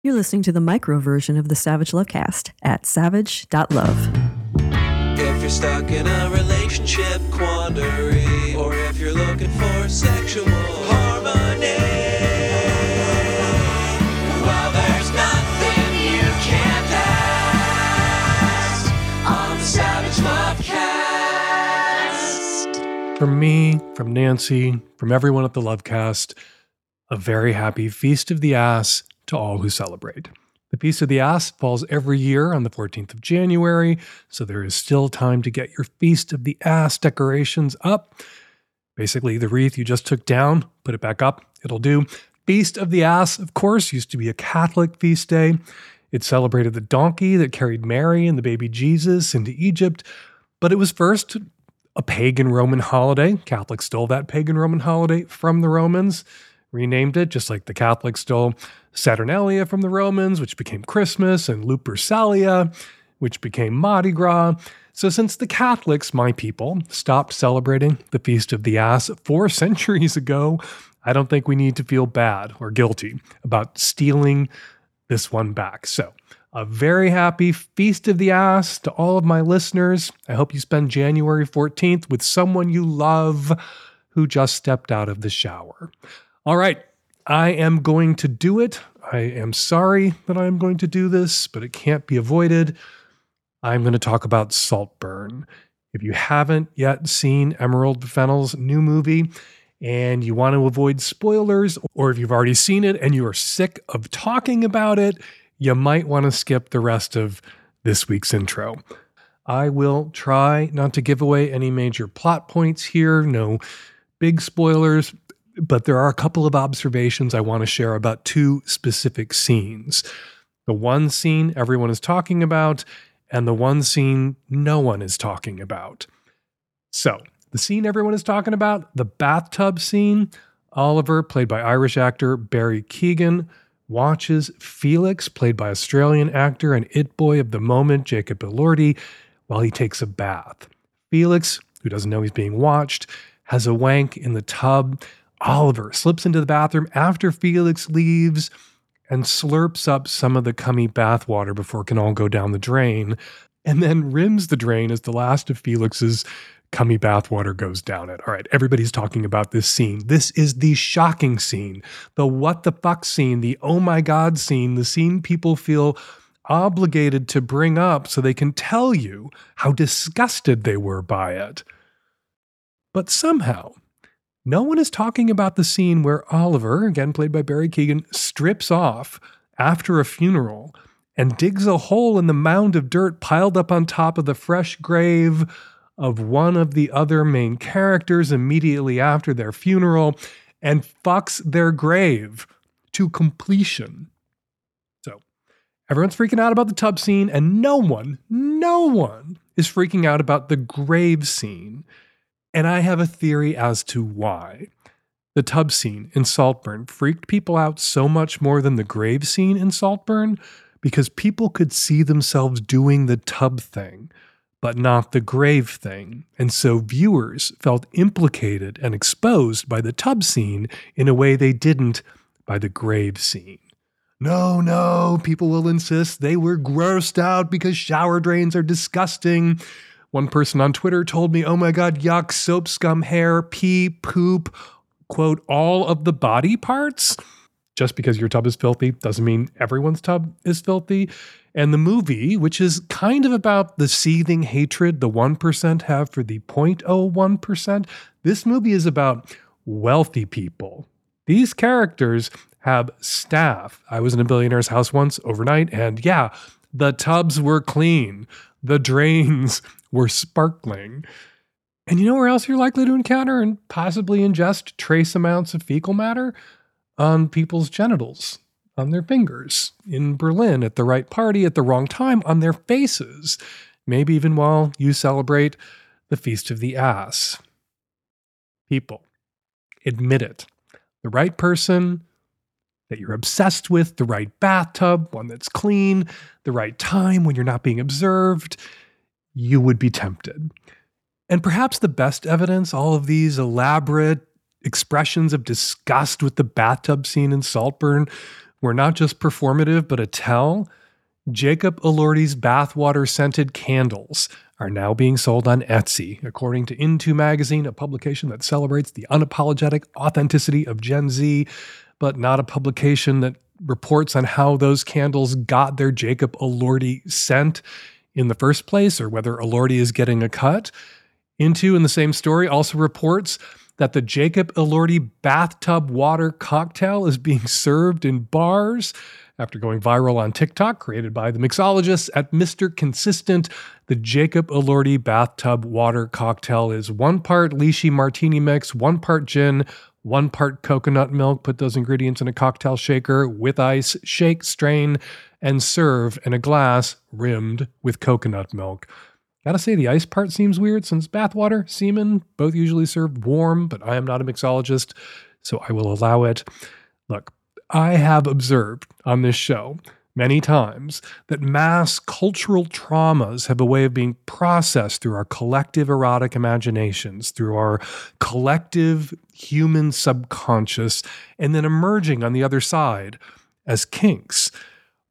You're listening to the micro version of the Savage Lovecast at savage.love. If you're stuck in a relationship quandary, or if you're looking for sexual harmony, well, there's nothing you can't ask on the Savage Lovecast. From me, from Nancy, from everyone at the Lovecast, a very happy Feast of the Ass to all who celebrate. The Feast of the Ass falls every year on the 14th of January, so there is still time to get your Feast of the Ass decorations up. Basically, the wreath you just took down, put it back up, it'll do. Feast of the Ass, of course, used to be a Catholic feast day. It celebrated the donkey that carried Mary and the baby Jesus into Egypt, but it was first a pagan Roman holiday. Catholics stole that pagan Roman holiday from the Romans, renamed it, just like the Catholics stole Saturnalia from the Romans, which became Christmas, and Lupercalia, which became Mardi Gras. So, since the Catholics, my people, stopped celebrating the Feast of the Ass four centuries ago, I don't think we need to feel bad or guilty about stealing this one back. So, a very happy Feast of the Ass to all of my listeners. I hope you spend January 14th with someone you love who just stepped out of the shower. All right, I am going to do it. I am sorry that I'm going to do this, but it can't be avoided. I'm going to talk about Saltburn. If you haven't yet seen Emerald Fennell's new movie and you want to avoid spoilers, or if you've already seen it and you are sick of talking about it, you might want to skip the rest of this week's intro. I will try not to give away any major plot points here, no big spoilers, but there are a couple of observations I want to share about two specific scenes. The one scene everyone is talking about, and the one scene no one is talking about. So, the scene everyone is talking about, the bathtub scene, Oliver, played by Irish actor Barry Keoghan, watches Felix, played by Australian actor and it boy of the moment, Jacob Elordi, while he takes a bath. Felix, who doesn't know he's being watched, has a wank in the tub Oliver slips into the bathroom after Felix leaves and slurps up some of the cummy bathwater before it can all go down the drain, and then rims the drain as the last of Felix's cummy bathwater goes down it. All right, everybody's talking about this scene. This is the shocking scene, the what the fuck scene, the oh my god scene, the scene people feel obligated to bring up so they can tell you how disgusted they were by it. But somehow, no one is talking about the scene where Oliver, again played by Barry Keoghan, strips off after a funeral and digs a hole in the mound of dirt piled up on top of the fresh grave of one of the other main characters immediately after their funeral and fucks their grave to completion. So everyone's freaking out about the tub scene, and no one, no one is freaking out about the grave scene. And I have a theory as to why. The tub scene in Saltburn freaked people out so much more than the grave scene in Saltburn because people could see themselves doing the tub thing, but not the grave thing. And so viewers felt implicated and exposed by the tub scene in a way they didn't by the grave scene. No, no, people will insist they were grossed out because shower drains are disgusting. One person on Twitter told me, oh my God, yuck, soap scum, hair, pee, poop, quote, all of the body parts. Just because your tub is filthy doesn't mean everyone's tub is filthy. And the movie, which is kind of about the seething hatred the 1% have for the 0.01%, this movie is about wealthy people. These characters have staff. I was in a billionaire's house once overnight, and yeah, the tubs were clean. The drains were sparkling. And you know where else you're likely to encounter and possibly ingest trace amounts of fecal matter? On people's genitals, on their fingers, in Berlin, at the right party, at the wrong time, on their faces, maybe even while you celebrate the Feast of the Ass. People, admit it. The right person that you're obsessed with, the right bathtub, one that's clean, the right time when you're not being observed you would be tempted. And perhaps the best evidence, all of these elaborate expressions of disgust with the bathtub scene in Saltburn, were not just performative, but a tell, Jacob Elordi's bathwater scented candles are now being sold on Etsy, according to Into Magazine, a publication that celebrates the unapologetic authenticity of Gen Z, but not a publication that reports on how those candles got their Jacob Elordi scent in the first place or whether Elordi is getting a cut. Into, in the same story, also reports that the Jacob Elordi bathtub water cocktail is being served in bars after going viral on TikTok, created by the mixologists at Mr. Consistent. The Jacob Elordi bathtub water cocktail is one part lychee martini mix, one part gin, one part coconut milk. Put those ingredients in a cocktail shaker with ice, shake, strain, and serve in a glass rimmed with coconut milk. Gotta say, the ice part seems weird since bathwater, semen, both usually served warm, but I am not a mixologist, so I will allow it. Look, I have observed on this show many times that mass cultural traumas have a way of being processed through our collective erotic imaginations, through our collective human subconscious, and then emerging on the other side as kinks.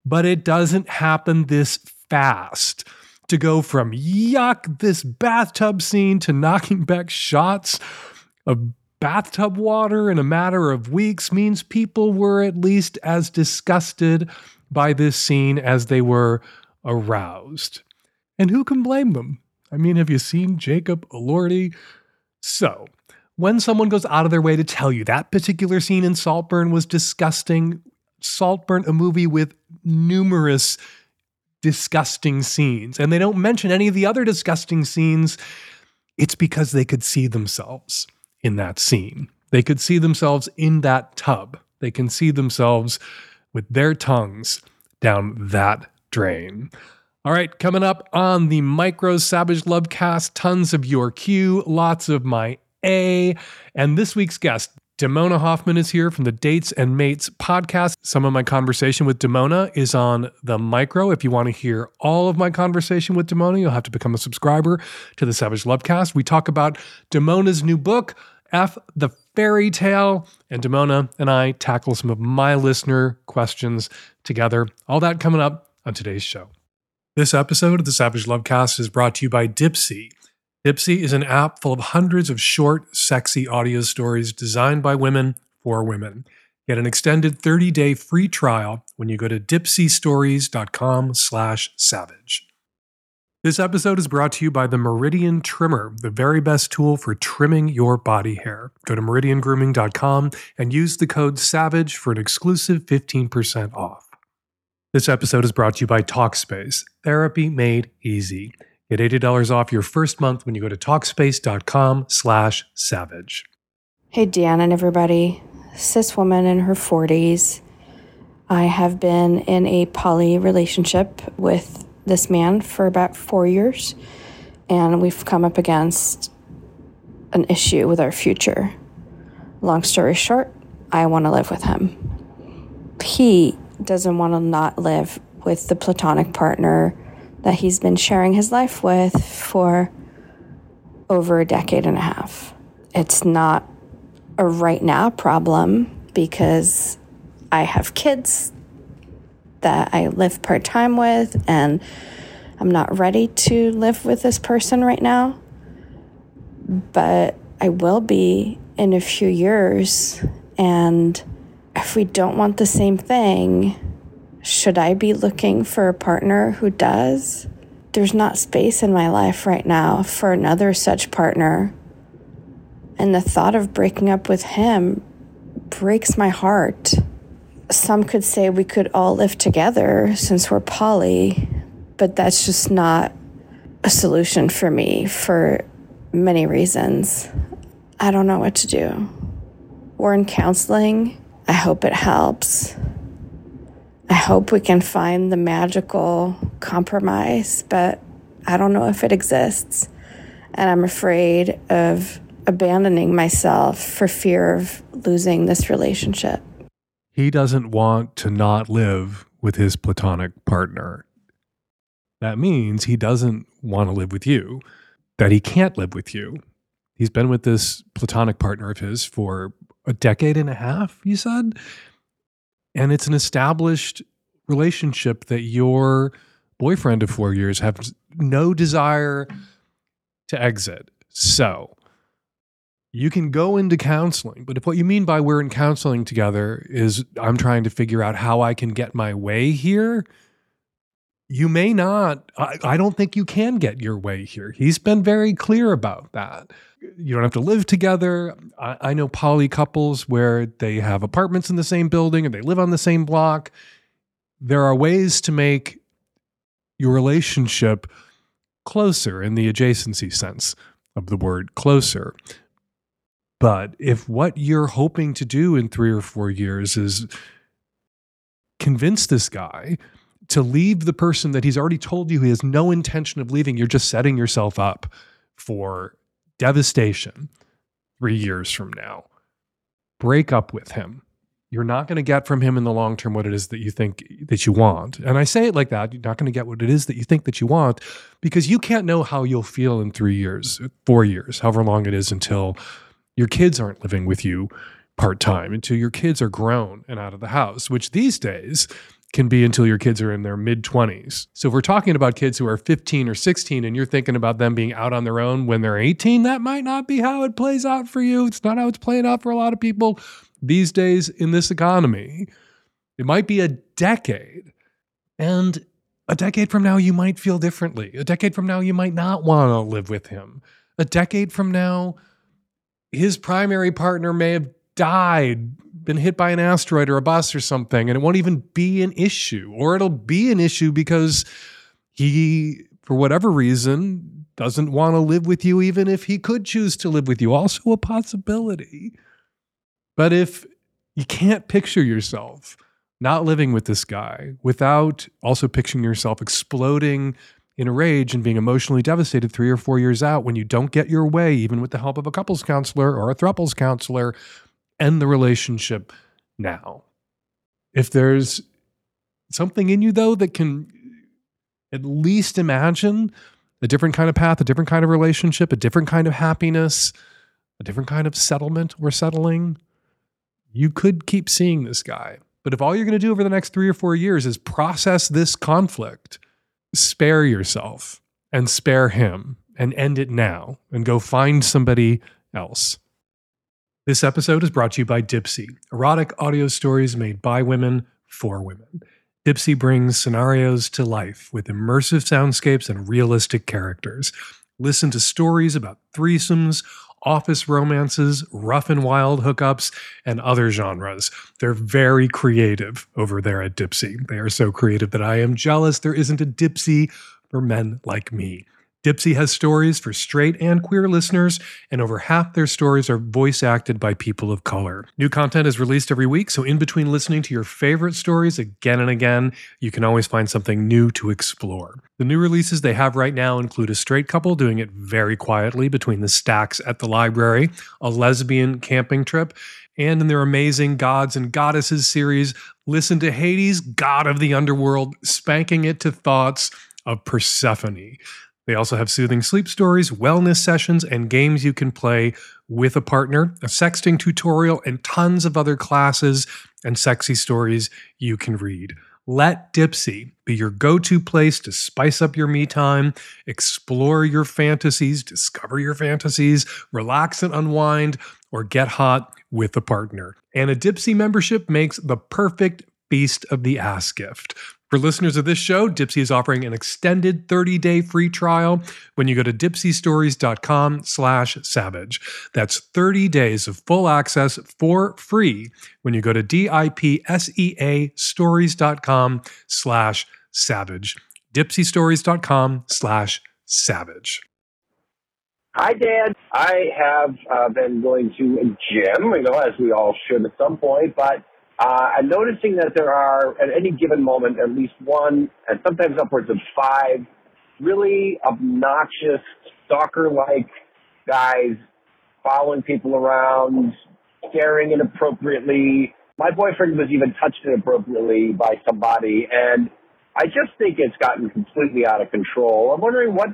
But it doesn't happen this fast. To go from yuck, this bathtub scene to knocking back shots of bathtub water in a matter of weeks means people were at least as disgusted by this scene as they were aroused. And who can blame them? I mean, have you seen Jacob Elordi? So, when someone goes out of their way to tell you that particular scene in Saltburn was disgusting, Saltburn, a movie with numerous disgusting scenes, and they don't mention any of the other disgusting scenes, it's because they could see themselves in that scene. They could see themselves in that tub. They can see themselves with their tongues down that drain. All right, coming up on the Micro Savage Love cast, tons of your Q, lots of my A, and this week's guest, Damona Hoffman is here from the Dates and Mates podcast. Some of my conversation with Damona is on the micro. If you want to hear all of my conversation with Damona, you'll have to become a subscriber to the Savage Lovecast. We talk about Damona's new book, F the Fairy Tale, and Damona and I tackle some of my listener questions together. All that coming up on today's show. This episode of the Savage Lovecast is brought to you by Dipsea. Dipsea is an app full of hundreds of short, sexy audio stories designed by women for women. Get an extended 30-day free trial when you go to dipseastories.com slash savage. This episode is brought to you by the Meridian Trimmer, the very best tool for trimming your body hair. Go to meridiangrooming.com and use the code SAVAGE for an exclusive 15% off. This episode is brought to you by Talkspace, therapy made easy. Get $80 off your first month when you go to Talkspace.com slash savage. Hey, Dan and everybody. Cis woman in her 40s. I have been in a poly relationship with this man for about four years, and we've come up against an issue with our future. Long story short, I want to live with him. He doesn't want to not live with the platonic partner that he's been sharing his life with for over a decade and a half. It's not a right now problem because I have kids that I live part time with, and I'm not ready to live with this person right now. But I will be in a few years. And if we don't want the same thing, should I be looking for a partner who does? There's not space in my life right now for another such partner. And the thought of breaking up with him breaks my heart. Some could say we could all live together since we're poly, but that's just not a solution for me for many reasons. I don't know what to do. We're in counseling. I hope it helps. I hope we can find the magical compromise, but I don't know if it exists. And I'm afraid of abandoning myself for fear of losing this relationship. He doesn't want to not live with his platonic partner. That means he doesn't want to live with you, that he can't live with you. He's been with this platonic partner of his for a decade and a half, you said? and it's an established relationship that your boyfriend of four years has no desire to exit. So you can go into counseling, but if what you mean by we're in counseling together is I'm trying to figure out how I can get my way here, you may not. I, I don't think you can get your way here. He's been very clear about that. You don't have to live together. I, I know poly couples where they have apartments in the same building and they live on the same block. There are ways to make your relationship closer in the adjacency sense of the word closer. But if what you're hoping to do in three or four years is convince this guy to leave the person that he's already told you he has no intention of leaving, you're just setting yourself up for devastation three years from now. Break up with him. You're not going to get from him in the long term what it is that you think that you want. And I say it like that. You're not going to get what it is that you think that you want because you can't know how you'll feel in three years, four years, however long it is until your kids aren't living with you part time, until your kids are grown and out of the house, which these days can be until your kids are in their mid 20s. So if we're talking about kids who are 15 or 16 and you're thinking about them being out on their own when they're 18, that might not be how it plays out for you. It's not how it's playing out for a lot of people these days in this economy. It might be a decade. And a decade from now, you might feel differently. A decade from now, you might not want to live with him. A decade from now, his primary partner may have died, been hit by an asteroid or a bus or something, and it won't even be an issue. Or it'll be an issue because he, for whatever reason, doesn't want to live with you, even if he could choose to live with you. Also, a possibility. But if you can't picture yourself not living with this guy without also picturing yourself exploding in a rage and being emotionally devastated three or four years out when you don't get your way, even with the help of a couples counselor or a throuples counselor, end the relationship now. If there's something in you, though, that can at least imagine a different kind of path, a different kind of relationship, a different kind of happiness, a different kind of settlement or settling, you could keep seeing this guy. But if all you're going to do over the next three or four years is process this conflict, spare yourself and spare him and end it now and go find somebody else. This episode is brought to you by Dipsea, erotic audio stories made by women for women. Dipsea brings scenarios to life with immersive soundscapes and realistic characters. Listen to stories about threesomes, office romances, rough and wild hookups, and other genres. They're very creative over there at Dipsea. They are so creative that I am jealous there isn't a Dipsea for men like me. Dipsea has stories for straight and queer listeners, and over half their stories are voice acted by people of color. New content is released every week, so in between listening to your favorite stories again and again, you can always find something new to explore. The new releases they have right now include a straight couple doing it very quietly between the stacks at the library, a lesbian camping trip, and in their amazing Gods and Goddesses series, listen to Hades, god of the underworld, spanking it to thoughts of Persephone. They also have soothing sleep stories, wellness sessions, and games you can play with a partner, a sexting tutorial, and tons of other classes and sexy stories you can read. Let Dipsea be your go to place to spice up your me time, explore your fantasies, discover your fantasies, relax and unwind, or get hot with a partner. And a Dipsea membership makes the perfect Beast of the ass gift. For listeners of this show, Dipsea is offering an extended 30-day free trial when you go to dipseastories.com slash savage. That's 30 days of full access for free when you go to D-I-P-S-E-A stories.com slash savage. dipseastories.com slash savage. Hi, Dan. I have uh, been going to a gym, you know, as we all should at some point, but uh, I'm noticing that there are, at any given moment, at least one, and sometimes upwards of five, really obnoxious, stalker-like guys following people around, staring inappropriately. My boyfriend was even touched inappropriately by somebody, and I just think it's gotten completely out of control. I'm wondering what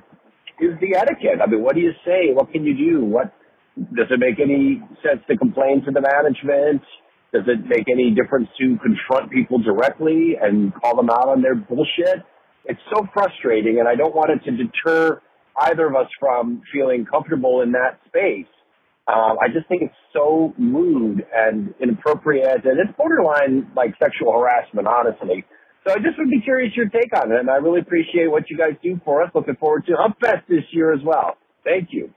is the etiquette? I mean, what do you say? What can you do? What does it make any sense to complain to the management? Does it make any difference to confront people directly and call them out on their bullshit? It's so frustrating, and I don't want it to deter either of us from feeling comfortable in that space. Um, I just think it's so rude and inappropriate, and it's borderline like sexual harassment, honestly. So I just would be curious your take on it, and I really appreciate what you guys do for us. Looking forward to Humpfest this year as well. Thank you.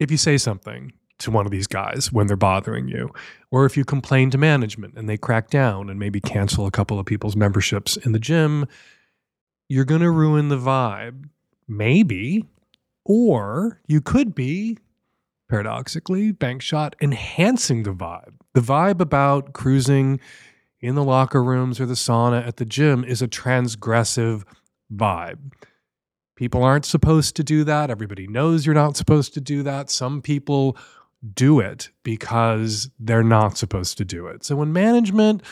If you say something to one of these guys when they're bothering you, or if you complain to management and they crack down and maybe cancel a couple of people's memberships in the gym, you're going to ruin the vibe. Maybe. Or you could be, paradoxically, bank shot, enhancing the vibe. The vibe about cruising in the locker rooms or the sauna at the gym is a transgressive vibe. People aren't supposed to do that. Everybody knows you're not supposed to do that. Some people do it because they're not supposed to do it. So when management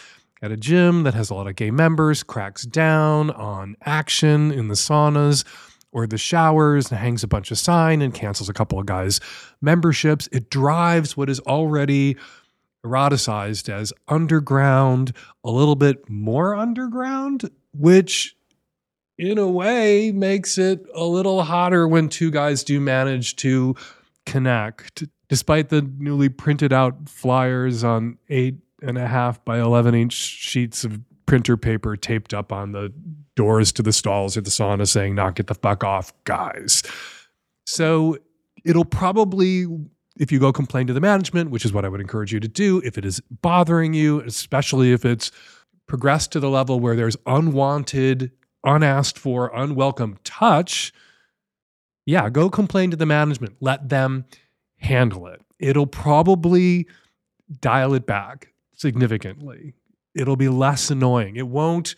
at a gym that has a lot of gay members cracks down on action in the saunas or the showers and hangs a bunch of sign and cancels a couple of guys memberships, it drives what is already eroticized as underground a little bit more underground, which in a way makes it a little hotter when two guys do manage to connect. Despite the newly printed out flyers on eight and a half by 11 inch sheets of printer paper taped up on the doors to the stalls at the sauna saying, knock it the fuck off, guys. So it'll probably if you go complain to the management, which is what I would encourage you to do, if it is bothering you, especially if it's progressed to the level where there's unwanted, unasked for, unwelcome touch, yeah, go complain to the management. Let them handle it. It'll probably dial it back significantly. It'll be less annoying. It won't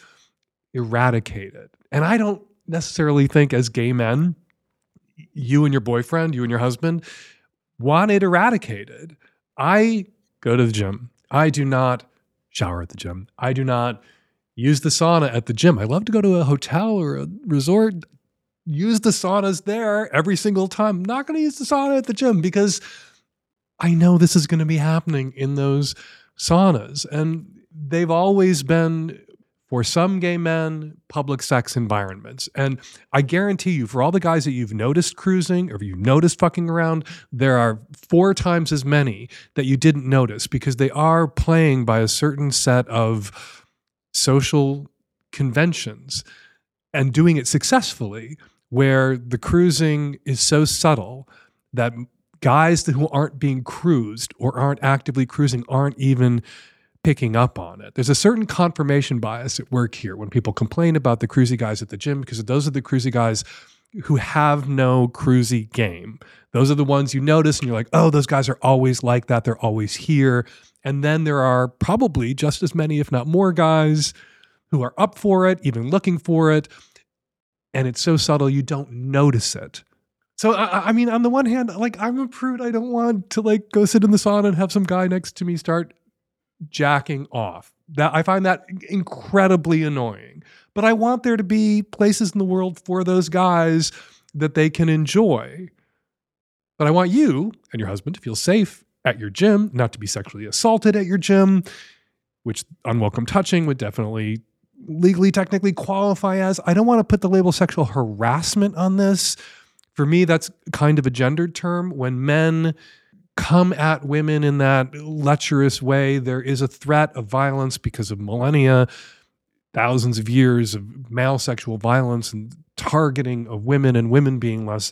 eradicate it. And I don't necessarily think, as gay men, you and your boyfriend, you and your husband, want it eradicated. I go to the gym. I do not shower at the gym. I do not use the sauna at the gym. I love to go to a hotel or a resort, use the saunas there every single time. I'm not going to use the sauna at the gym because I know this is going to be happening in those saunas. And they've always been for some gay men, public sex environments. And I guarantee you, for all the guys that you've noticed cruising or you've noticed fucking around, there are four times as many that you didn't notice because they are playing by a certain set of social conventions and doing it successfully, where the cruising is so subtle that guys who aren't being cruised or aren't actively cruising aren't even picking up on it. There's a certain confirmation bias at work here when people complain about the cruisy guys at the gym because those are the cruisy guys who have no cruisy game. Those are the ones you notice and you're like, oh, those guys are always like that. They're always here. And then there are probably just as many, if not more, guys who are up for it, even looking for it. And it's so subtle, you don't notice it. So I, I, mean, on the one hand, like I'm a prude. I don't want to like go sit in the sauna and have some guy next to me start jacking off. That I find that incredibly annoying. But I want there to be places in the world for those guys that they can enjoy. But I want you and your husband to feel safe at your gym, not to be sexually assaulted at your gym, which unwelcome touching would definitely legally technically qualify as. I don't want to put the label sexual harassment on this. For me, that's kind of a gendered term. When men come at women in that lecherous way. There is a threat of violence because of millennia, thousands of years of male sexual violence and targeting of women and women being less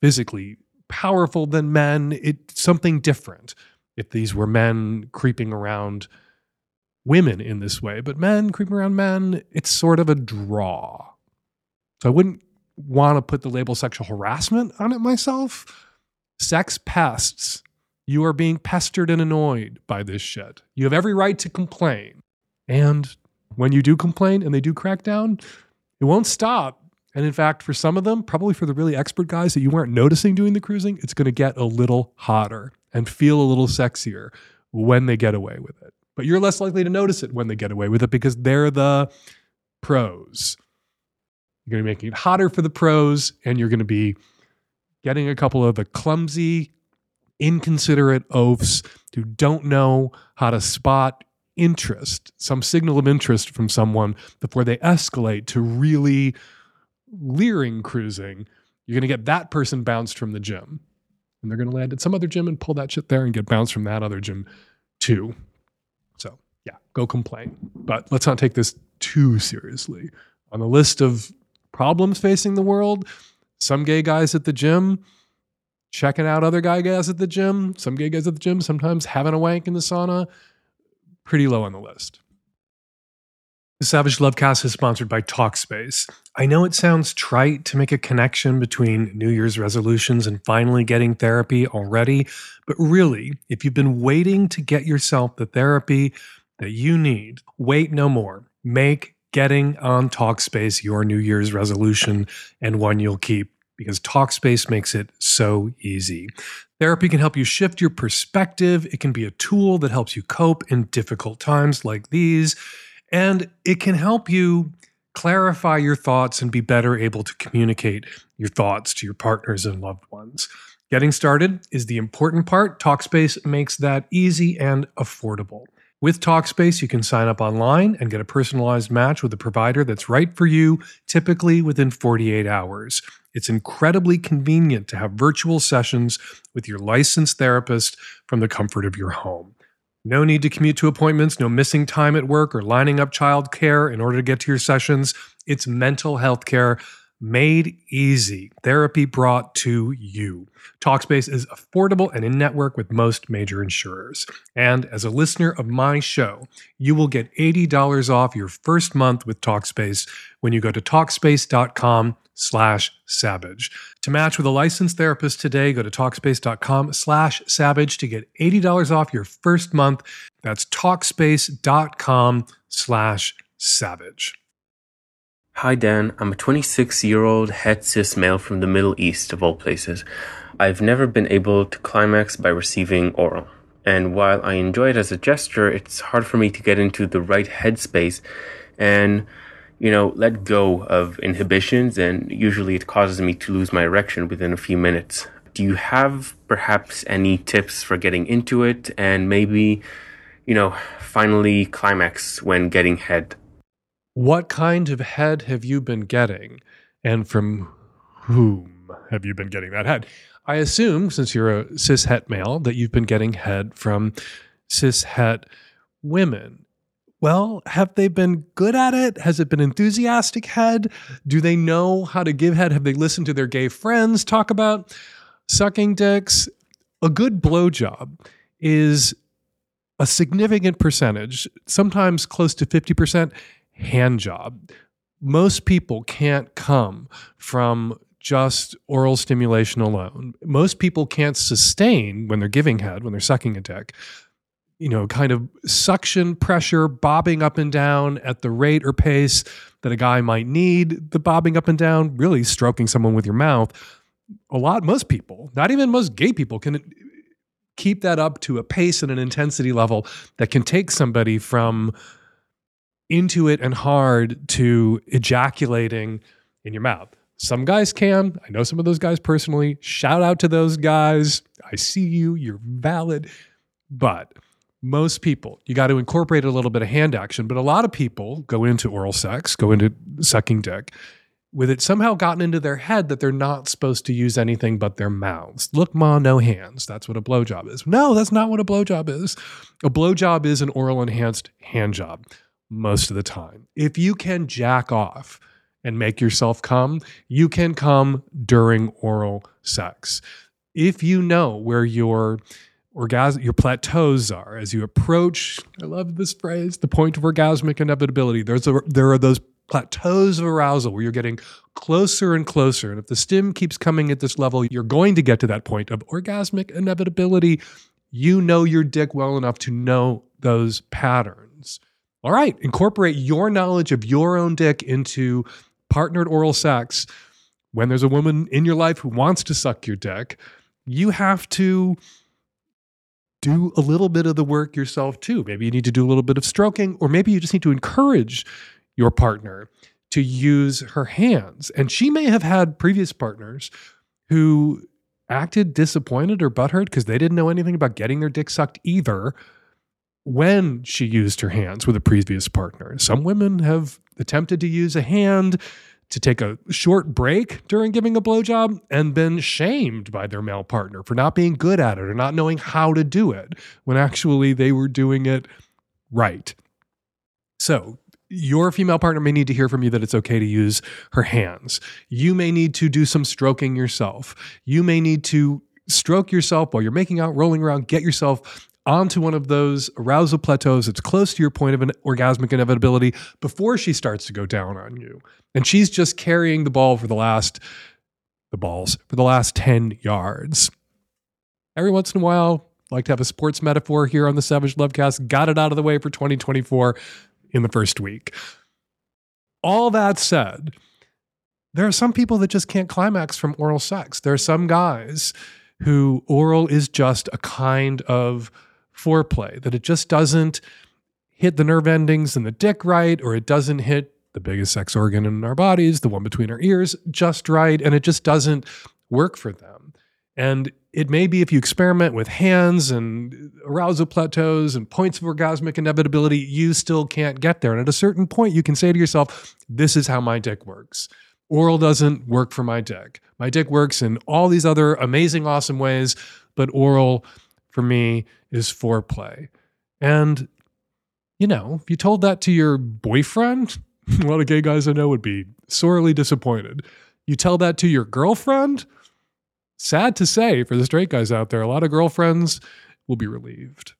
physically powerful than men. It's something different if these were men creeping around women in this way. But men creeping around men, it's sort of a draw. So I wouldn't want to put the label sexual harassment on it myself sex pests. You are being pestered and annoyed by this shit. You have every right to complain. And when you do complain and they do crack down, it won't stop. And in fact, for some of them, probably for the really expert guys that you weren't noticing doing the cruising, it's going to get a little hotter and feel a little sexier when they get away with it. But you're less likely to notice it when they get away with it because they're the pros. You're going to be making it hotter for the pros and you're going to be getting a couple of the clumsy inconsiderate oafs who don't know how to spot interest, some signal of interest from someone before they escalate to really leering cruising, you're going to get that person bounced from the gym. And they're going to land at some other gym and pull that shit there and get bounced from that other gym too. Yeah, go complain. But let's not take this too seriously. On the list of problems facing the world, some gay guys at the gym checking out other guy guys at the gym, some gay guys at the gym, sometimes having a wank in the sauna, pretty low on the list. The Savage Lovecast is sponsored by Talkspace. I know it sounds trite to make a connection between New Year's resolutions and finally getting therapy already, but really, if you've been waiting to get yourself the therapy that you need, wait no more. Make getting on Talkspace your New Year's resolution and one you'll keep because Talkspace makes it so easy. Therapy can help you shift your perspective. It can be a tool that helps you cope in difficult times like these. And it can help you clarify your thoughts and be better able to communicate your thoughts to your partners and loved ones. Getting started is the important part. Talkspace makes that easy and affordable. With Talkspace, you can sign up online and get a personalized match with a provider that's right for you, typically within 48 hours. It's incredibly convenient to have virtual sessions with your licensed therapist from the comfort of your home. No need to commute to appointments, no missing time at work or lining up childcare in order to get to your sessions. It's mental health care made easy. Therapy brought to you. Talkspace is affordable and in network with most major insurers. And as a listener of my show, you will get $80 off your first month with Talkspace when you go to Talkspace.com slash savage. To match with a licensed therapist today, go to Talkspace.com slash savage to get $80 off your first month. That's Talkspace.com slash savage. Hi, Dan. I'm a 26 year old het cis male from the Middle East, of all places. I've never been able to climax by receiving oral. And while I enjoy it as a gesture, it's hard for me to get into the right headspace and, you know, let go of inhibitions. And usually it causes me to lose my erection within a few minutes. Do you have perhaps any tips for getting into it and maybe, you know, finally climax when getting head? What kind of head have you been getting? And from whom have you been getting that head? I assume, since you're a cis het male, that you've been getting head from cis het women. Well, have they been good at it? Has it been enthusiastic head? Do they know how to give head? Have they listened to their gay friends talk about sucking dicks? A good blowjob is a significant percentage, sometimes close to 50%, hand job. Most people can't come from just oral stimulation alone. Most people can't sustain when they're giving head, when they're sucking a dick, you know, kind of suction pressure bobbing up and down at the rate or pace that a guy might need, the bobbing up and down, really stroking someone with your mouth. A lot, most people, not even most gay people, can keep that up to a pace and an intensity level that can take somebody from into it and hard to ejaculating in your mouth. Some guys can. I know some of those guys personally. Shout out to those guys. I see you. You're valid. But most people, you got to incorporate a little bit of hand action. But a lot of people go into oral sex, go into sucking dick with it somehow gotten into their head that they're not supposed to use anything but their mouths. Look, ma, no hands. That's what a blowjob is. No, that's not what a blowjob is. A blowjob is an oral enhanced hand job most of the time. If you can jack off and make yourself come, you can come during oral sex. If you know where your orgasm your plateaus are as you approach i love this phrase the point of orgasmic inevitability there's a, there are those plateaus of arousal where you're getting closer and closer and if the stim keeps coming at this level you're going to get to that point of orgasmic inevitability you know your dick well enough to know those patterns all right incorporate your knowledge of your own dick into partnered oral sex when there's a woman in your life who wants to suck your dick you have to do a little bit of the work yourself too. Maybe you need to do a little bit of stroking, or maybe you just need to encourage your partner to use her hands. And she may have had previous partners who acted disappointed or butthurt because they didn't know anything about getting their dick sucked either when she used her hands with a previous partner. Some women have attempted to use a hand to take a short break during giving a blowjob and been shamed by their male partner for not being good at it or not knowing how to do it when actually they were doing it right. So, your female partner may need to hear from you that it's okay to use her hands. You may need to do some stroking yourself. You may need to stroke yourself while you're making out, rolling around, get yourself onto one of those arousal plateaus that's close to your point of an orgasmic inevitability before she starts to go down on you. And she's just carrying the ball for the last the balls for the last 10 yards. Every once in a while, I like to have a sports metaphor here on the Savage Lovecast. Got it out of the way for 2024 in the first week. All that said, there are some people that just can't climax from oral sex. There are some guys who oral is just a kind of foreplay, that it just doesn't hit the nerve endings in the dick right, or it doesn't hit the biggest sex organ in our bodies, the one between our ears, just right, and it just doesn't work for them. And it may be if you experiment with hands and arousal plateaus and points of orgasmic inevitability, you still can't get there. And at a certain point, you can say to yourself, This is how my dick works. Oral doesn't work for my dick. My dick works in all these other amazing, awesome ways, but oral for me is foreplay. And, you know, if you told that to your boyfriend, a lot of gay guys I know would be sorely disappointed. You tell that to your girlfriend, sad to say for the straight guys out there, a lot of girlfriends will be relieved.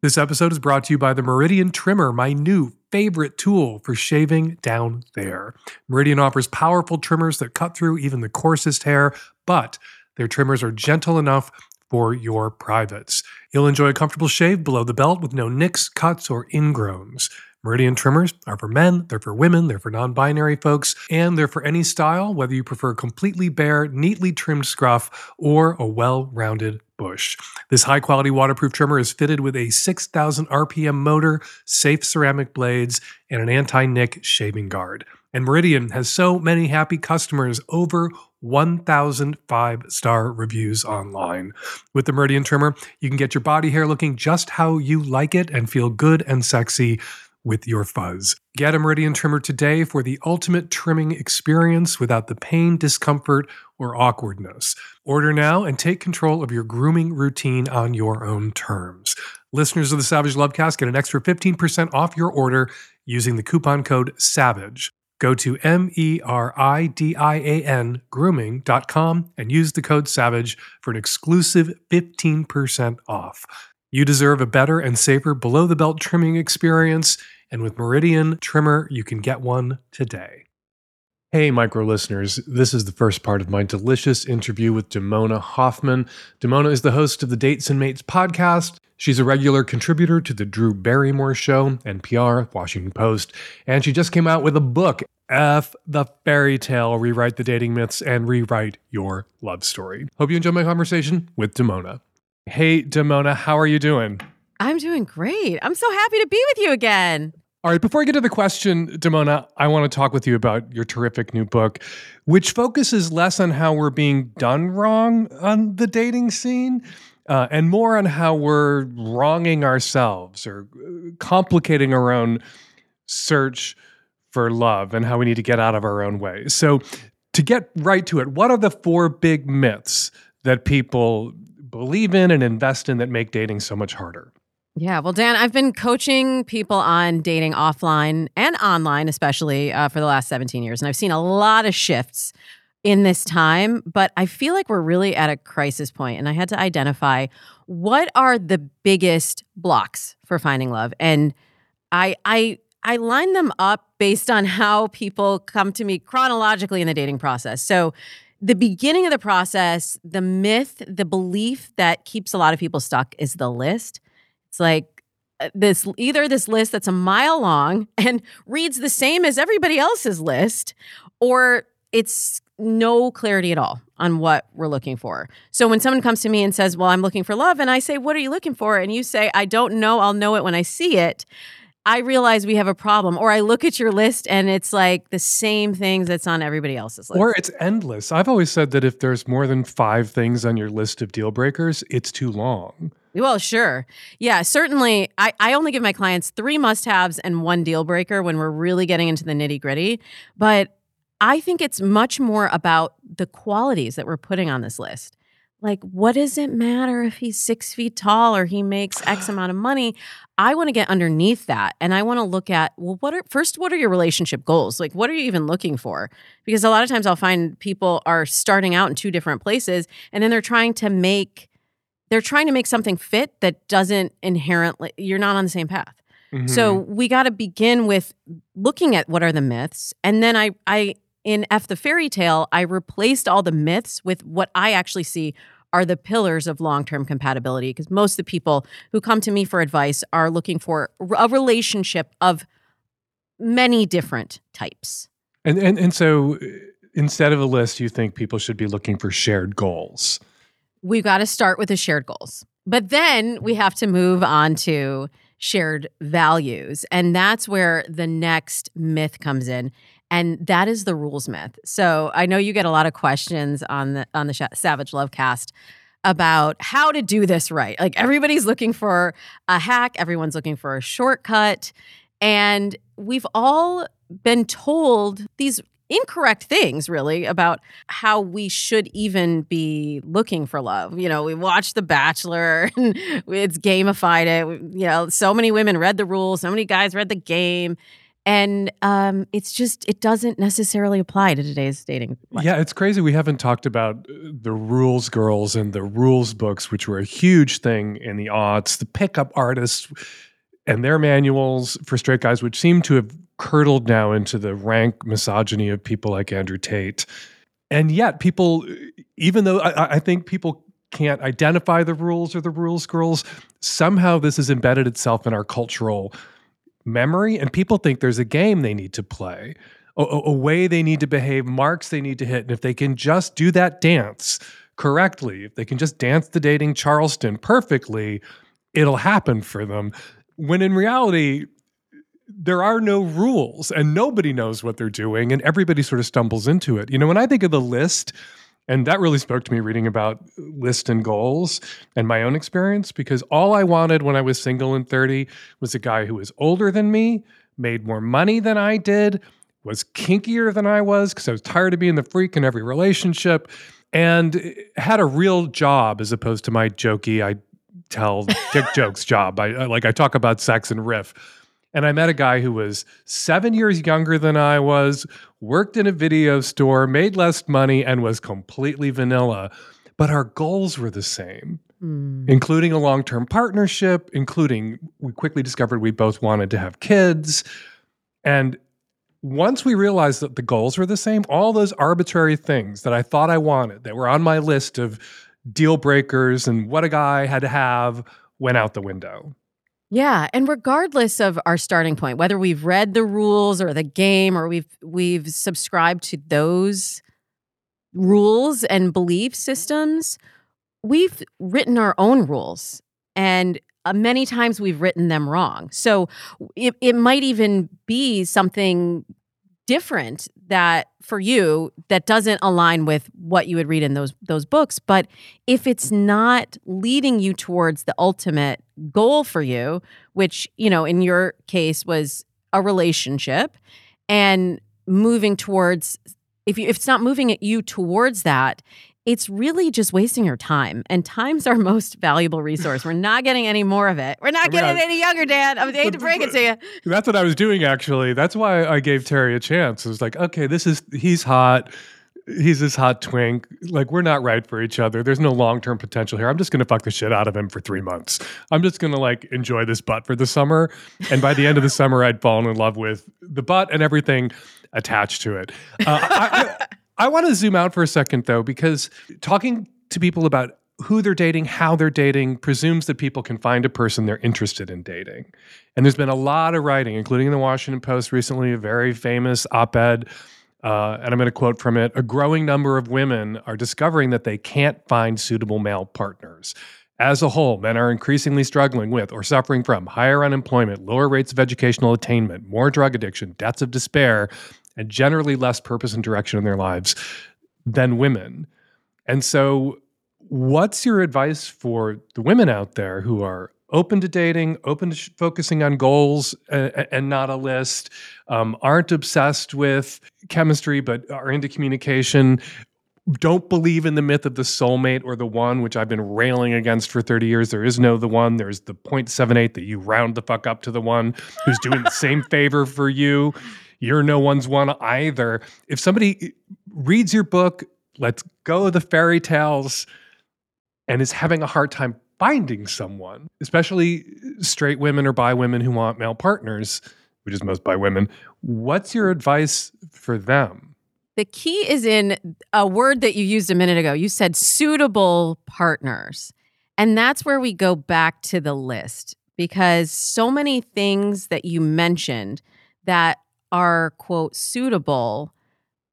This episode is brought to you by the Meridian Trimmer, my new favorite tool for shaving down there. Meridian offers powerful trimmers that cut through even the coarsest hair, but their trimmers are gentle enough for your privates. You'll enjoy a comfortable shave below the belt with no nicks, cuts, or ingrowns. Meridian trimmers are for men, they're for women, they're for non binary folks, and they're for any style, whether you prefer completely bare, neatly trimmed scruff, or a well rounded bush. This high quality waterproof trimmer is fitted with a 6,000 RPM motor, safe ceramic blades, and an anti nick shaving guard. And Meridian has so many happy customers, over 1,000 five star reviews online. With the Meridian trimmer, you can get your body hair looking just how you like it and feel good and sexy with your fuzz. Get a Meridian trimmer today for the ultimate trimming experience without the pain, discomfort, or awkwardness. Order now and take control of your grooming routine on your own terms. Listeners of the Savage Lovecast get an extra 15% off your order using the coupon code SAVAGE. Go to M E R I D I A N grooming.com and use the code SAVAGE for an exclusive 15% off. You deserve a better and safer below the belt trimming experience, and with Meridian Trimmer, you can get one today. Hey, micro listeners, this is the first part of my delicious interview with Damona Hoffman. Damona is the host of the Dates and Mates podcast. She's a regular contributor to the Drew Barrymore Show, NPR, Washington Post, and she just came out with a book, F the Fairy Tale Rewrite the Dating Myths and Rewrite Your Love Story. Hope you enjoy my conversation with Damona. Hey, Damona, how are you doing? I'm doing great. I'm so happy to be with you again. All right, before I get to the question, Damona, I want to talk with you about your terrific new book, which focuses less on how we're being done wrong on the dating scene uh, and more on how we're wronging ourselves or uh, complicating our own search for love and how we need to get out of our own way. So, to get right to it, what are the four big myths that people believe in and invest in that make dating so much harder? Yeah, well, Dan, I've been coaching people on dating offline and online, especially uh, for the last 17 years. And I've seen a lot of shifts in this time, but I feel like we're really at a crisis point, And I had to identify what are the biggest blocks for finding love. And I, I, I line them up based on how people come to me chronologically in the dating process. So, the beginning of the process, the myth, the belief that keeps a lot of people stuck is the list. It's like uh, this either this list that's a mile long and reads the same as everybody else's list, or it's no clarity at all on what we're looking for. So when someone comes to me and says, Well, I'm looking for love, and I say, What are you looking for? And you say, I don't know, I'll know it when I see it. I realize we have a problem, or I look at your list and it's like the same things that's on everybody else's list. Or it's endless. I've always said that if there's more than five things on your list of deal breakers, it's too long. Well, sure. Yeah, certainly. I, I only give my clients three must haves and one deal breaker when we're really getting into the nitty gritty. But I think it's much more about the qualities that we're putting on this list. Like, what does it matter if he's six feet tall or he makes X amount of money? I want to get underneath that. And I want to look at, well, what are, first, what are your relationship goals? Like, what are you even looking for? Because a lot of times I'll find people are starting out in two different places and then they're trying to make, they're trying to make something fit that doesn't inherently, you're not on the same path. So Mm-hmm. we got to begin with looking at what are the myths, and then I, I in F the fairy tale, I replaced all the myths with what I actually see are the pillars of long term compatibility. Because most of the people who come to me for advice are looking for a relationship of many different types. And, and and so uh, instead of a list, you think people should be looking for shared goals. We've got to start with the shared goals, but then we have to move on to shared values, and that's where the next myth comes in. And that is the rules myth. So I know you get a lot of questions on the on the Savage Love Cast about how to do this right. Like everybody's looking for a hack, everyone's looking for a shortcut, and we've all been told these incorrect things really about how we should even be looking for love. You know, we watched The Bachelor and it's gamified it. You know, so many women read the rules, so many guys read the game and um, it's just it doesn't necessarily apply to today's dating life. Yeah, it's crazy. We haven't talked about uh, the rules girls and the rules books, which were a huge thing in the aughts, the pickup artists and their manuals for straight guys, which seem to have curdled now into the rank misogyny of people like Andrew Tate. And yet, people, even though I, I think people can't identify the rules or the rules girls, somehow this has embedded itself in our cultural memory, and people think there's a game they need to play a, a- way they need to behave, marks they need to hit. And if they can just do that dance correctly, if they can just dance the dating Charleston perfectly, it'll happen for them. When in reality, there are no rules and nobody knows what they're doing and everybody sort of stumbles into it. You know, when I think of the list, and that really spoke to me reading about list and goals and my own experience because all I wanted when I was single and 30 was a guy who was older than me, made more money than I did, was kinkier than I was because I was tired of being the freak in every relationship, and had a real job as opposed to my jokey, I tell dick jokes job. I like I talk about sex and riff. And I met a guy who was seven years younger than I was, worked in a video store, made less money, and was completely vanilla. But our goals were the same Hmm. including a long term partnership, including we quickly discovered we both wanted to have kids. And once we realized that the goals were the same, all those arbitrary things that I thought I wanted that were on my list of deal breakers and what a guy had to have went out the window. Yeah, and regardless of our starting point, whether we've read the rules or the game or we've we've subscribed to those rules and belief systems, we've written our own rules and uh, many times we've written them wrong. So it, it might even be something different that for you that doesn't align with what you would read in those those books. But if it's not leading you towards the ultimate goal for you which you know in your case was a relationship and moving towards if you if it's not moving at you towards that it's really just wasting your time and time's our most valuable resource we're not getting any more of it we're not We're getting not- any younger dad I'm hate to break it to you That's what I was doing actually. That's why I gave Terry a chance. It was like, okay, this is he's hot. He's this hot twink. Like we're not right for each other. There's no long-term potential here. I'm just gonna fuck the shit out of him for three months. I'm just gonna like enjoy this butt for the summer. And by the end of the summer, I'd fallen in love with the butt and everything attached to it. Uh, I, I, want to zoom out for a second though, because talking to people about who they're dating, how they're dating, presumes that people can find a person they're interested in dating. And there's been a lot of writing, including in the Washington Post recently, a very famous op ed. Uh, and I'm going to quote from it A growing number of women are discovering that they can't find suitable male partners. As a whole, men are increasingly struggling with or suffering from higher unemployment, lower rates of educational attainment, more drug addiction, deaths of despair, and generally less purpose and direction in their lives than women. And so, what's your advice for the women out there who are open to dating, open to sh- focusing on goals and, not a list, um, aren't obsessed with chemistry but are into communication? Don't believe in the myth of the soulmate or the one, which I've been railing against for 30 years. There is no the one. There's the 0.78 that you round the fuck up to the one who's doing the same favor for you. You're no one's one either. If somebody reads your book, lets go of the fairy tales, and is having a hard time finding someone, especially straight women or bi women who want male partners, which is most bi women, what's your advice for them? The key is in a word that you used a minute ago. You said suitable partners. And that's where we go back to the list because so many things that you mentioned that are, quote, suitable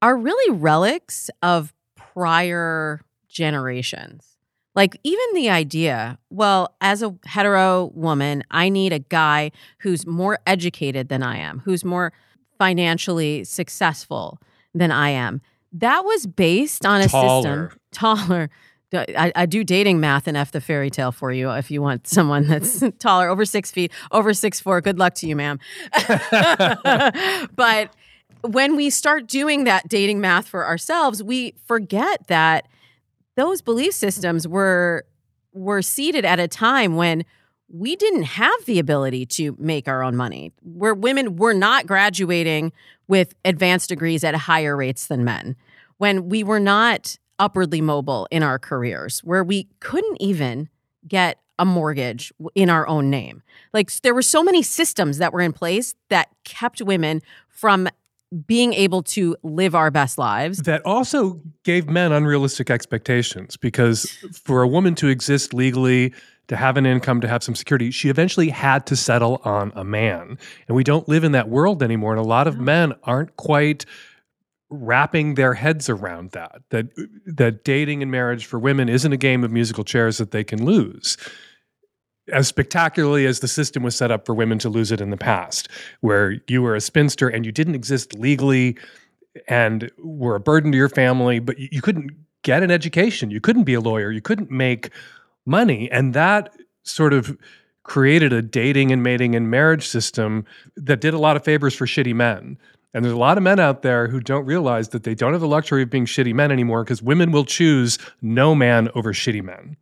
are really relics of prior generations. Like, even the idea, well, as a hetero woman, I need a guy who's more educated than I am, who's more financially successful than I am. That was based on a Taller. system taller. I, I do dating math and F the fairy tale for you if you want someone that's taller, over six feet, over six four. Good luck to you, ma'am. but when we start doing that dating math for ourselves, we forget that those belief systems were were seated at a time when we didn't have the ability to make our own money. Where women were not graduating with advanced degrees at higher rates than men. When we were not upwardly mobile in our careers, where we couldn't even get a mortgage in our own name. Like there were so many systems that were in place that kept women from being able to live our best lives. That also gave men unrealistic expectations because for a woman to exist legally, to have an income, to have some security, she eventually had to settle on a man. And we don't live in that world anymore. And a lot of men aren't quite wrapping their heads around that that that dating and marriage for women isn't a game of musical chairs that they can lose. As spectacularly as the system was set up for women to lose it in the past where you were a spinster and you didn't exist legally and were a burden to your family but you, you couldn't get an education you couldn't be a lawyer you couldn't make money and that sort of created a dating and mating and marriage system that did a lot of favors for shitty men and there's a lot of men out there who don't realize that they don't have the luxury of being shitty men anymore because women will choose no man over shitty men.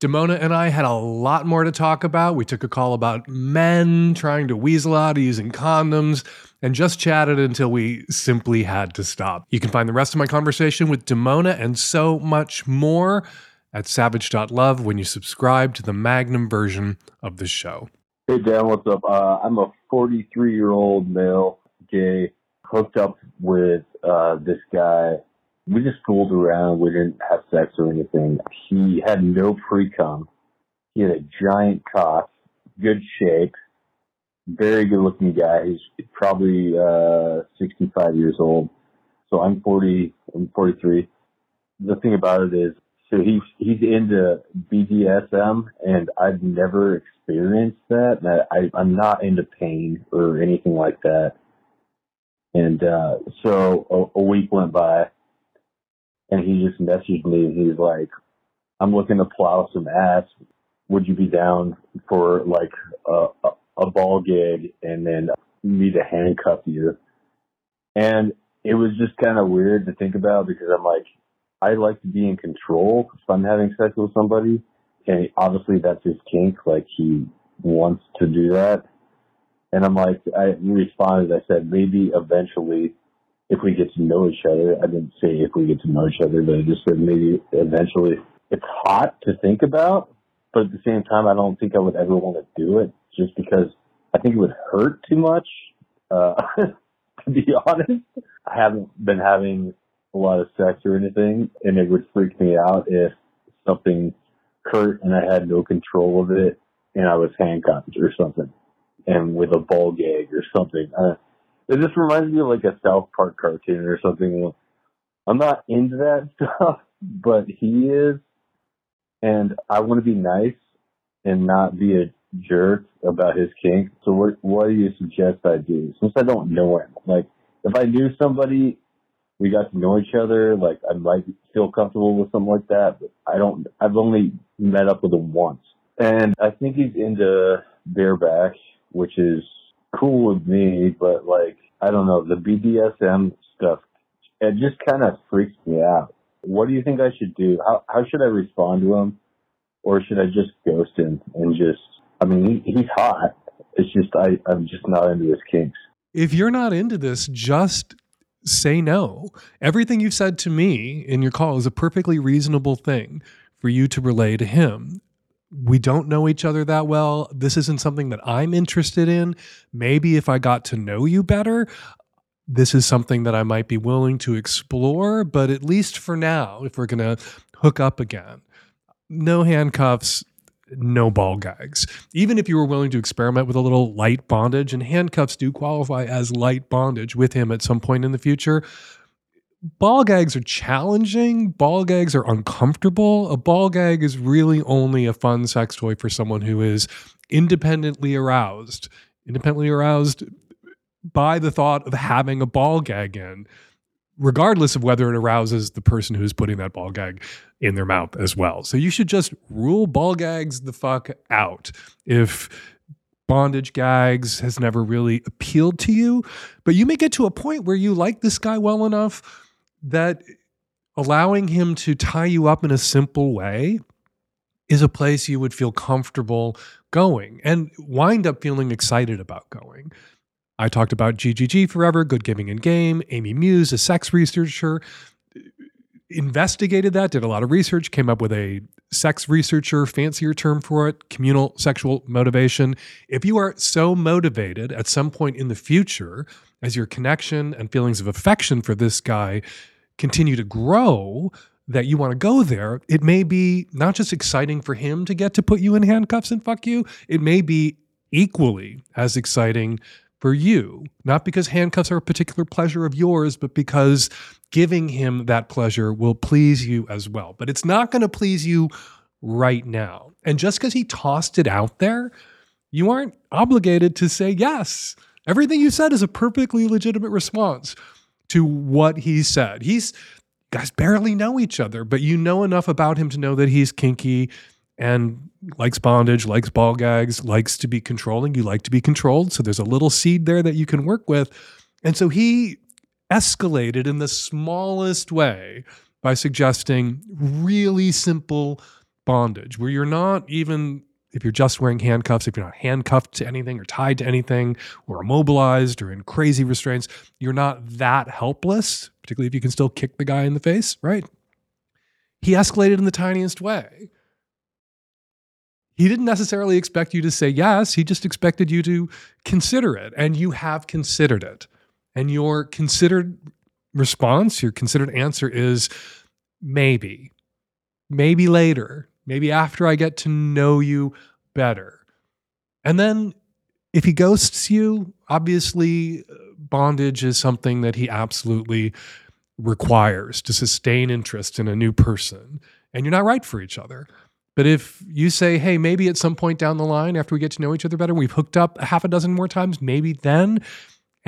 Damona and I had a lot more to talk about. We took a call about men trying to weasel out of using condoms and just chatted until we simply had to stop. You can find the rest of my conversation with Damona and so much more at savage.love when you subscribe to the Magnum version of the show. Hey Dan, what's up? Uh, I'm a 43 year old male, gay, hooked up with uh, this guy. We just fooled around. We didn't have sex or anything. He had no pre cum. He had a giant cock, good shape, very good looking guy. He's probably uh, 65 years old. So I'm 40. I'm 43. The thing about it is, so he's he's into BDSM, and I've never experienced that. I, I'm not into pain or anything like that. And uh, so a, a week went by, and he just messaged me. and He's like, "I'm looking to plow some ass. Would you be down for like a, a, ball gig, and then me to handcuff you?" And it was just kind of weird to think about because I'm like, I like to be in control if I'm having sex with somebody. And obviously that's his kink. Like he wants to do that. And I'm like, I responded, I said, maybe eventually if we get to know each other, I didn't say if we get to know each other, but I just said maybe eventually it's hot to think about, but at the same time, I don't think I would ever want to do it just because I think it would hurt too much. Uh, to be honest, I haven't been having a lot of sex or anything, and it would freak me out if something hurt and I had no control of it and I was handcuffed or something, and with a ball gag or something. Uh, it just reminds me of like a South Park cartoon or something. I'm not into that stuff, but he is. and I want to be nice and not be a jerk about his kink. So what what do you suggest I do? Since I don't know him, like if I knew somebody, we got to know each other, like I might feel comfortable with something like that. But I don't. I've only met up with him once, and I think he's into bareback, which is cool with me. But like I don't know the BDSM stuff. It just kind of freaks me out. What do you think I should do? How how should I respond to him? Or should I just ghost him and just I mean, he, he's hot. It's just I, I'm just not into his kinks. If you're not into this, just say no. Everything you've said to me in your call is a perfectly reasonable thing for you to relay to him. We don't know each other that well. This isn't something that I'm interested in. Maybe if I got to know you better, this is something that I might be willing to explore. But at least for now, if we're going to hook up again, no handcuffs, no ball gags. Even if you were willing to experiment with a little light bondage, and handcuffs do qualify as light bondage with him at some point in the future, ball gags are challenging. Ball gags are uncomfortable. A ball gag is really only a fun sex toy for someone who is independently aroused. Independently aroused by the thought of having a ball gag in regardless of whether it arouses the person who's putting that ball gag in their mouth as well. So you should just rule ball gags the fuck out. If bondage gags has never really appealed to you, but you may get to a point where you like this guy well enough that allowing him to tie you up in a simple way is a place you would feel comfortable going and wind up feeling excited about going. I talked about GGG forever, Good Giving and Game. Amy Muise, a sex researcher, investigated that, did a lot of research, came up with a sex researcher, fancier term for it, communal sexual motivation. If you are so motivated at some point in the future, as your connection and feelings of affection for this guy continue to grow, that you want to go there, it may be not just exciting for him to get to put you in handcuffs and fuck you, it may be equally as exciting for you, not because handcuffs are a particular pleasure of yours, but because giving him that pleasure will please you as well. But it's not going to please you right now. And just because he tossed it out there, you aren't obligated to say yes. Everything you said is a perfectly legitimate response to what he said. He's guys barely know each other, but you know enough about him to know that he's kinky and likes bondage, likes ball gags, likes to be controlling. You like to be controlled. So there's a little seed there that you can work with. And so he escalated in the smallest way by suggesting really simple bondage where you're not even if you're just wearing handcuffs, if you're not handcuffed to anything or tied to anything or immobilized or in crazy restraints, you're not that helpless, particularly if you can still kick the guy in the face, right? He escalated in the tiniest way he didn't necessarily expect you to say yes. He just expected you to consider it. And you have considered it. And your considered response, your considered answer is maybe, maybe later, maybe after I get to know you better. And then if he ghosts you, obviously uh, bondage is something that he absolutely requires to sustain interest in a new person. And you're not right for each other. But if you say, hey, maybe at some point down the line, after we get to know each other better, we've hooked up half a dozen more times, maybe then,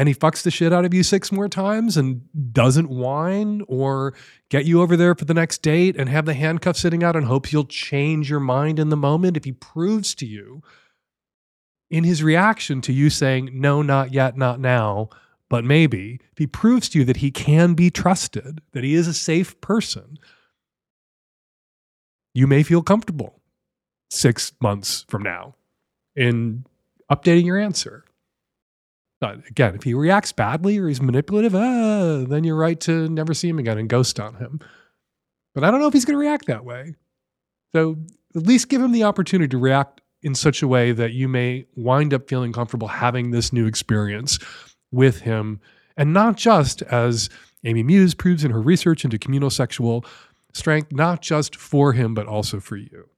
and he fucks the shit out of you six more times and doesn't whine or get you over there for the next date and have the handcuff sitting out and hopes you'll change your mind in the moment, if he proves to you in his reaction to you saying, no, not yet, not now, but maybe, if he proves to you that he can be trusted, that he is a safe person, you may feel comfortable six months from now in updating your answer. But again, if he reacts badly or he's manipulative, uh, then you're right to never see him again and ghost on him. But I don't know if he's going to react that way. So at least give him the opportunity to react in such a way that you may wind up feeling comfortable having this new experience with him. And not just as Amy Muise proves in her research into communal sexual strength, not just for him, but also for you.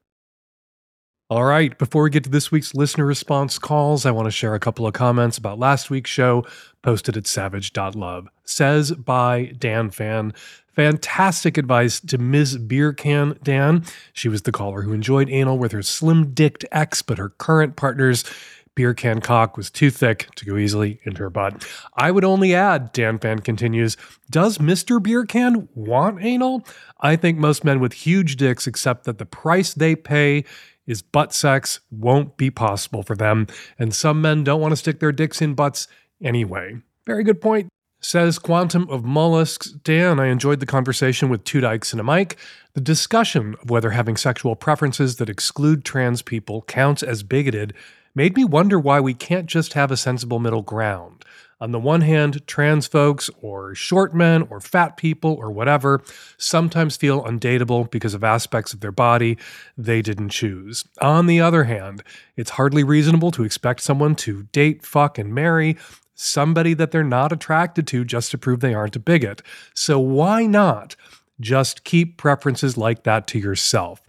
All right, before we get to this week's listener response calls, I want to share a couple of comments about last week's show posted at savage.love. Says by Dan Fan. Fantastic advice to Ms. Beer Can Dan. She was the caller who enjoyed anal with her slim dicked ex, but her current partner's beer can cock was too thick to go easily into her butt. I would only add, Dan Fan continues, does Mr. Beer Can want anal? I think most men with huge dicks accept that the price they pay is butt sex won't be possible for them, and some men don't want to stick their dicks in butts anyway. Very good point. Says Quantum of Mollusks. Dan, I enjoyed the conversation with two dykes and a mic. The discussion of whether having sexual preferences that exclude trans people counts as bigoted made me wonder why we can't just have a sensible middle ground. On the one hand, trans folks or short men or fat people or whatever sometimes feel undateable because of aspects of their body they didn't choose. On the other hand, it's hardly reasonable to expect someone to date, fuck, and marry somebody that they're not attracted to just to prove they aren't a bigot. So why not just keep preferences like that to yourself?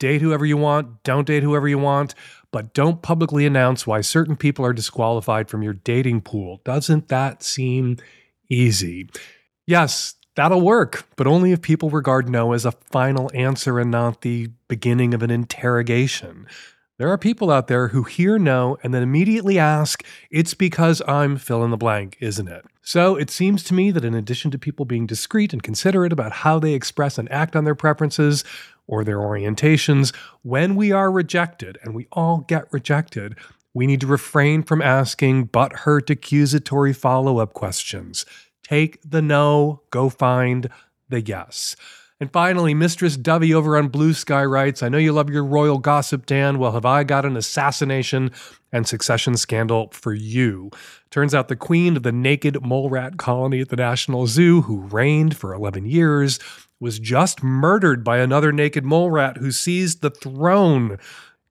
Date whoever you want, don't date whoever you want but don't publicly announce why certain people are disqualified from your dating pool. Doesn't that seem easy? Yes, that'll work, but only if people regard no as a final answer and not the beginning of an interrogation. There are people out there who hear no and then immediately ask, It's because I'm fill in the blank, isn't it? So it seems to me that in addition to people being discreet and considerate about how they express and act on their preferences, or their orientations, when we are rejected, and we all get rejected, we need to refrain from asking butthurt accusatory follow up questions. Take the no, go find the yes. And finally, Mistress Dovey over on Blue Sky writes I know you love your royal gossip, Dan. Well, have I got an assassination and succession scandal for you? Turns out the queen of the naked mole rat colony at the National Zoo, who reigned for 11 years, was just murdered by another naked mole rat who seized the throne.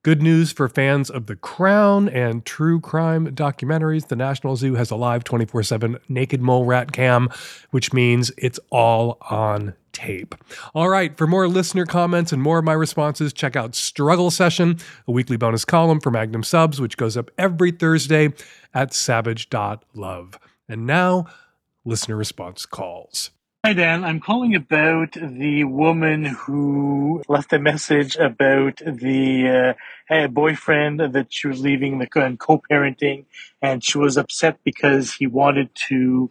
Good news for fans of The Crown and true crime documentaries. The National Zoo has a live 24 7 naked mole rat cam, which means it's all on tape. All right, for more listener comments and more of my responses, check out Struggle Session, a weekly bonus column for Magnum Subs, which goes up every Thursday at savage.love. And now, listener response calls. Hi, Dan. I'm calling about the woman who left a message about the uh, boyfriend that she was leaving the co-parenting, and she was upset because he wanted to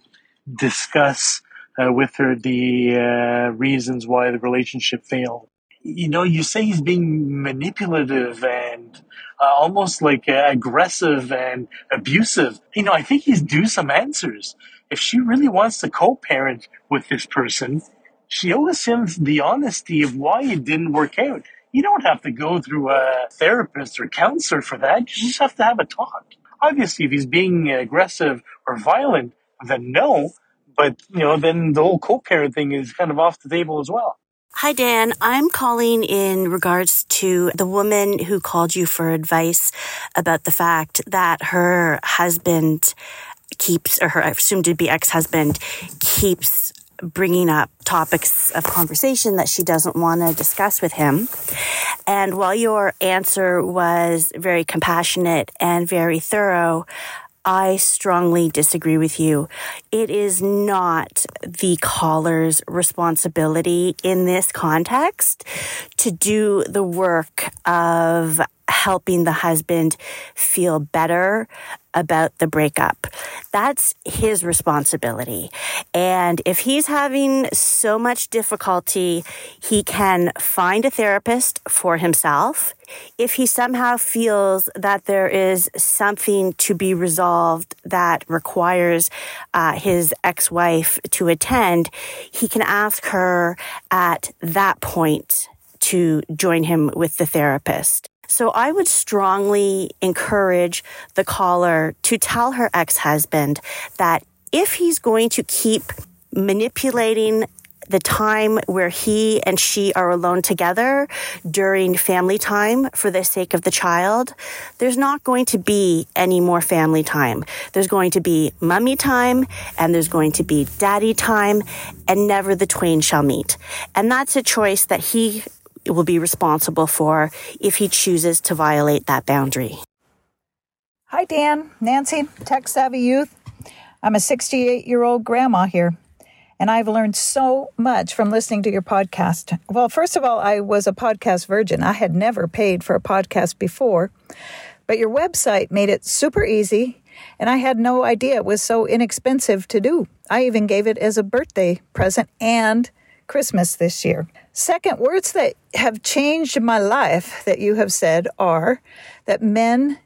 discuss uh, with her the uh, reasons why the relationship failed. You know, you say he's being manipulative and uh, almost like uh, aggressive and abusive. You know, I think he's due some answers if she really wants to co-parent with this person, she owes him the honesty of why it didn't work out. You don't have to go through a therapist or counselor for that. You just have to have a talk. Obviously, if he's being aggressive or violent, then no. But, you know, then the whole co-parent thing is kind of off the table as well. Hi, Dan. I'm calling in regards to the woman who called you for advice about the fact that her husband keeps, or her assumed to be ex husband keeps bringing up topics of conversation that she doesn't want to discuss with him. And while your answer was very compassionate and very thorough, I strongly disagree with you. It is not the caller's responsibility in this context to do the work of helping the husband feel better about the breakup. That's his responsibility. And if he's having so much difficulty, he can find a therapist for himself. If he somehow feels that there is something to be resolved that requires uh, his ex wife to attend, he can ask her at that point to join him with the therapist. So I would strongly encourage the caller to tell her ex-husband that if he's going to keep manipulating the time where he and she are alone together during family time for the sake of the child, there's not going to be any more family time. There's going to be mummy time and there's going to be daddy time and never the twain shall meet. And that's a choice that he will be responsible for if he chooses to violate that boundary. Hi, Dan, Nancy, tech savvy youth. I'm a 68 year old grandma here, and I've learned so much from listening to your podcast. Well, first of all, I was a podcast virgin. I had never paid for a podcast before, but your website made it super easy, and I had no idea it was so inexpensive to do. I even gave it as a birthday present and Christmas this year. Second, words that have changed my life that you have said are that men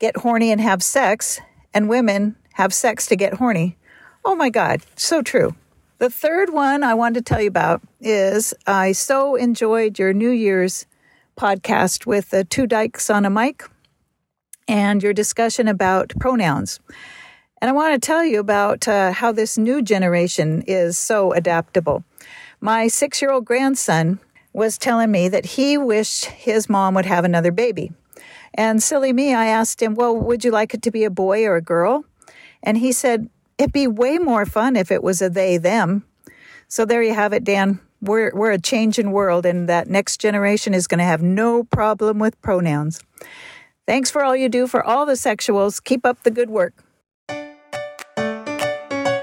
get horny and have sex, and women have sex to get horny. Oh my God, so true. The third one I wanted to tell you about is I so enjoyed your New Year's podcast with the two dykes on a mic and your discussion about pronouns. And I want to tell you about uh, how this new generation is so adaptable. My six year old grandson was telling me that he wished his mom would have another baby. And silly me, I asked him, Well, would you like it to be a boy or a girl? And he said, It'd be way more fun if it was a they them. So there you have it, Dan. We're, we're a changing world, and that next generation is going to have no problem with pronouns. Thanks for all you do for all the sexuals. Keep up the good work.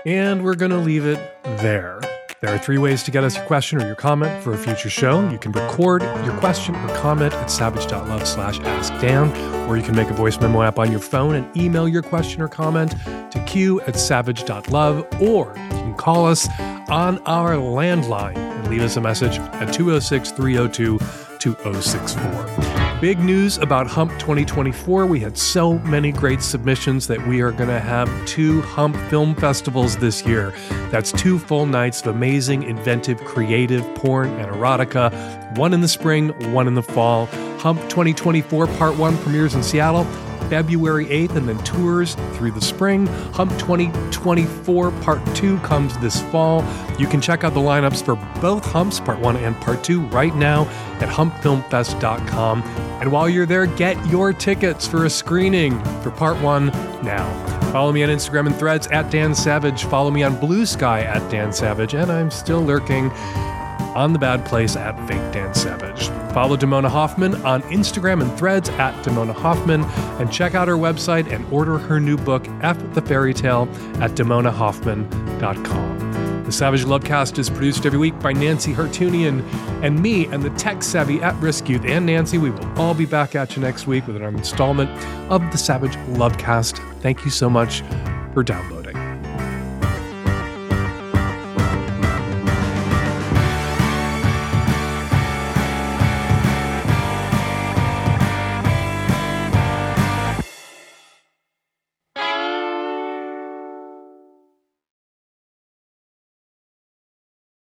And we're going to leave it there. There are three ways to get us your question or your comment for a future show. You can record your question or comment at savage.love slash askdan, or you can make a voice memo app on your phone and email your question or comment to q at savage.love, or you can call us on our landline and leave us a message at 206 302 2064. Big news about Hump 2024. We had so many great submissions that we are going to have two Hump film festivals this year. That's two full nights of amazing, inventive, creative porn and erotica, one in the spring, one in the fall. Hump 2024 Part 1 premieres in Seattle. February 8th and then tours through the spring. Hump 2024 Part 2 comes this fall. You can check out the lineups for both Humps, Part 1 and Part 2, right now at humpfilmfest.com. And while you're there, get your tickets for a screening for Part 1 now. Follow me on Instagram and threads at Dan Savage. Follow me on Blue Sky at Dan Savage. And I'm still lurking on the bad place at Fake Dan Savage. Follow Damona Hoffman on Instagram and threads at Damona Hoffman, and check out her website and order her new book, F the Fairy Tale, at damonahoffman.com. The Savage Lovecast is produced every week by Nancy Hartunian and me and the tech savvy at risk youth. And Nancy, we will all be back at you next week with another installment of the Savage Lovecast. Thank you so much for downloading.